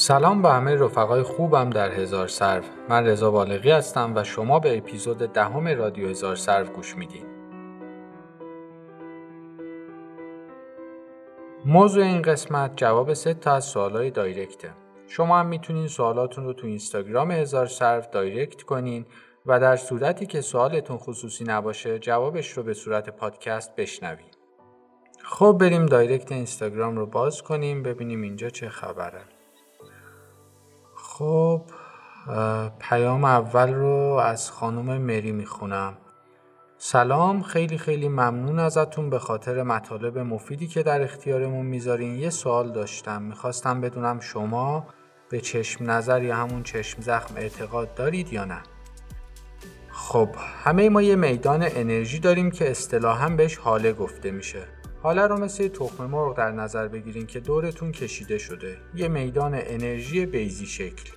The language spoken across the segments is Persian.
سلام به همه رفقای خوبم در هزار سرو. من رضا بالغی هستم و شما به اپیزود دهم رادیو هزار سرو گوش میدین. موضوع این قسمت جواب سه تا از سوالای دایرکته شما هم می‌تونین سوالاتون رو تو اینستاگرام هزار سرو دایرکت کنین و در صورتی که سوالتون خصوصی نباشه جوابش رو به صورت پادکست بشنوین. خب بریم دایرکت اینستاگرام رو باز کنیم ببینیم اینجا چه خبره. خب پیام اول رو از خانم مری می‌خونم. سلام خیلی خیلی ممنون ازتون به خاطر مطالب مفیدی که در اختیارمون می‌ذارین. یه سوال داشتم می‌خواستم بدونم شما به چشم نظر یا همون چشم زخم اعتقاد دارید یا نه. خب همه ما یه میدان انرژی داریم که اصطلاحا بهش حاله گفته میشه. حالا رو مثل تخم مرغ در نظر بگیرین که دورتون کشیده شده. یه میدان انرژی بیزی شکل.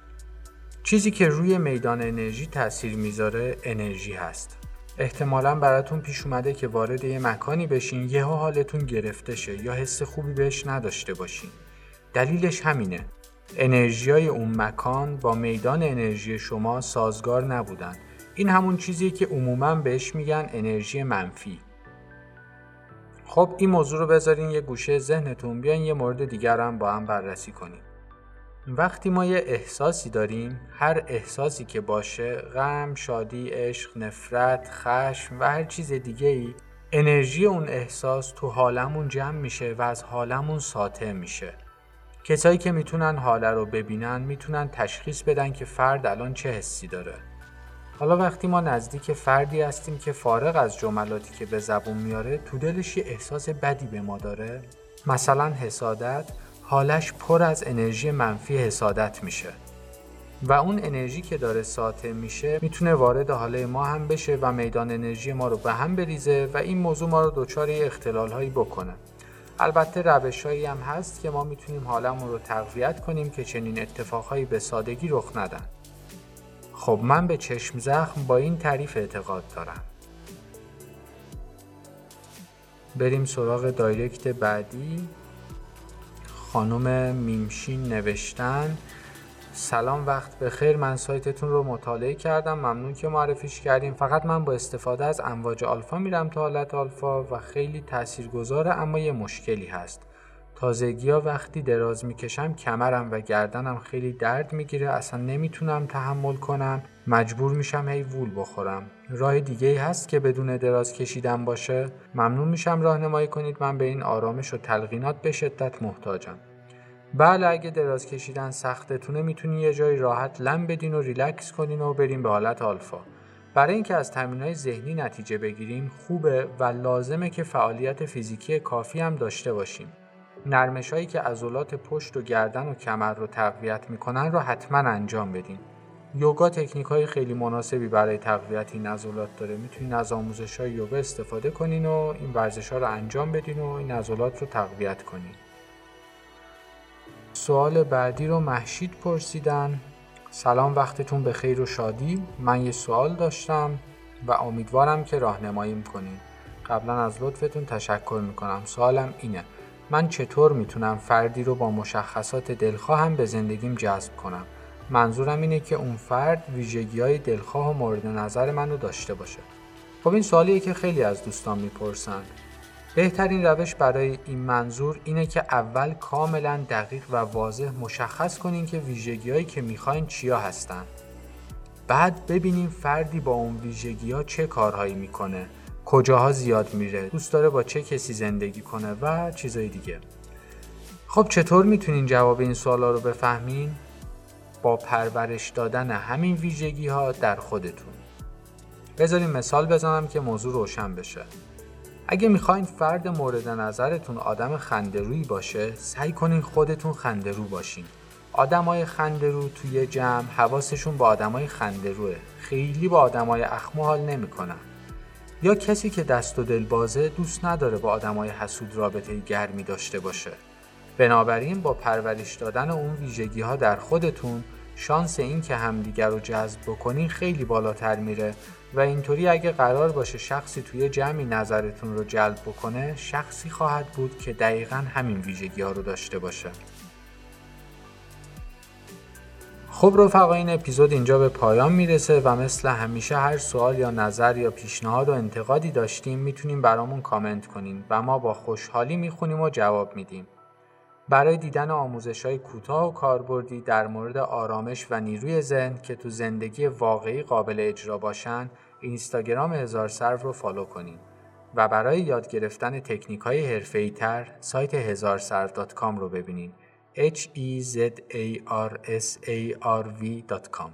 چیزی که روی میدان انرژی تاثیر می‌ذاره انرژی هست. احتمالا براتون پیش اومده که وارد یه مکانی بشین یه حالتون گرفته شه یا حس خوبی بهش نداشته باشین. دلیلش همینه. انرژیای اون مکان با میدان انرژی شما سازگار نبودن. این همون چیزیه که عموما بهش میگن انرژی منفی. خب این موضوع رو بذارین یه گوشه ذهنتون بیاین یه مورد دیگر هم با هم بررسی کنیم. وقتی ما یه احساسی داریم هر احساسی که باشه غم، شادی، عشق، نفرت، خشم و هر چیز دیگه ای انرژی اون احساس تو حالمون جمع میشه و از حالمون ساطع میشه. کسایی که می‌تونن حاله رو ببینن می‌تونن تشخیص بدن که فرد الان چه حسی داره. حالا وقتی ما نزدیک فردی هستیم که فارغ از جملاتی که به زبون میاره تو دلش یه احساس بدی به ما داره. مثلا حسادت حالش پر از انرژی منفی حسادت میشه. و اون انرژی که داره ساطع میشه می‌تونه وارد حاله ما هم بشه و میدان انرژی ما رو به هم بریزه و این موضوع ما رو دچار اختلال هایی بکنه. البته روش هایی هم هست که ما می‌تونیم حالمون رو تقویت کنیم که چنین اتفاقهایی به سادگی رخ ندن. خب من به چشم زخم با این تعریف اعتقاد دارم. بریم سراغ دایرکت بعدی. خانم میمشین نوشتن سلام وقت بخیر من سایتتون رو مطالعه کردم ممنون که معرفیش کردیم فقط من با استفاده از امواج آلفا میرم تا حالت آلفا و خیلی تاثیرگذاره اما یه مشکلی هست. تازگی ها وقتی دراز می‌کشم کمرم و گردنم خیلی درد می‌گیره. اصلا نمی‌تونم تحمل کنم. مجبور میشم هی وول بخورم. راه دیگه ای هست که بدون دراز کشیدن باشه؟ ممنون میشم راهنمایی کنید. من به این آرامش و تلقینات به شدت محتاجم. بله اگه دراز کشیدن سختتونه می‌تونی یه جای راحت لم بدین و ریلکس کنین و بریم به حالت آلفا. برای اینکه از های ذهنی نتیجه بگیریم خوبه و لازمه که فعالیت فیزیکی کافی هم داشته باشیم. نرمش هایی که عضلات پشت و گردن و کمر رو تقویت می‌کنن رو حتما انجام بدین. یوگا تکنیک های خیلی مناسبی برای تقویت این عضلات داره. می‌تونین از آموزش های یوگا استفاده کنین و این ورزش ها رو انجام بدین و این عضلات رو تقویت کنین. سوال بعدی رو محشید پرسیدن. سلام وقتتون به خیر و شادی. من یه سوال داشتم و امیدوارم که راهنماییم کنین. قبلا از لطفتون تشکر می‌کنم. سوالم اینه. من چطور می‌تونم فردی رو با مشخصات دلخواهم به زندگیم جذب کنم؟ منظورم اینه که اون فرد ویژگی های دلخواه و مورد نظر من رو داشته باشه. خب این سوالیه که خیلی از دوستان می‌پرسند بهترین روش برای این منظور اینه که اول کاملا دقیق و واضح مشخص کنین که ویژگی هایی که می‌خواین چیا هستن. بعد ببینیم فردی با اون ویژگی ها چه کارهایی می‌کنه. کجاها زیاد میره دوست داره با چه کسی زندگی کنه و چیزای دیگه. خب چطور می‌تونین جواب این سوالا رو بفهمین؟ با پرورش دادن همین ویژگی ها در خودتون. بذارین مثال بزنم که موضوع روشن بشه. اگه می‌خواین فرد مورد نظرتون آدم خندرویی باشه سعی کنین خودتون خندرو باشین. آدمای خندرو توی جمع حواسشون با آدمای خندروه خیلی با آدمای اخمو حال نمی‌کنن. یا کسی که دست و دل بازه دوست نداره با آدمای حسود رابطه گرمی داشته باشه. بنابراین با پرورش دادن اون ویژگی ها در خودتون شانس این که همدیگر رو جذب بکنین خیلی بالاتر میره و اینطوری اگه قرار باشه شخصی توی جمعی نظرتون رو جلب بکنه شخصی خواهد بود که دقیقا همین ویژگی ها رو داشته باشه. خب رفقا این اپیزود اینجا به پایان می‌رسه و مثل همیشه هر سوال یا نظر یا پیشنهاد و انتقادی داشتیم می‌تونیم برامون کامنت کنین و ما با خوشحالی می‌خونیم و جواب میدیم. برای دیدن آموزش های کوتاه و کاربردی در مورد آرامش و نیروی ذهن که تو زندگی واقعی قابل اجرا باشن اینستاگرام هزار سرو رو فالو کنین و برای یاد گرفتن تکنیک های تر سایت هزارسرو.com رو ببینین h e z a r s a r v.com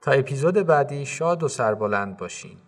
تا اپیزود بعدی شاد و سربلند باشین.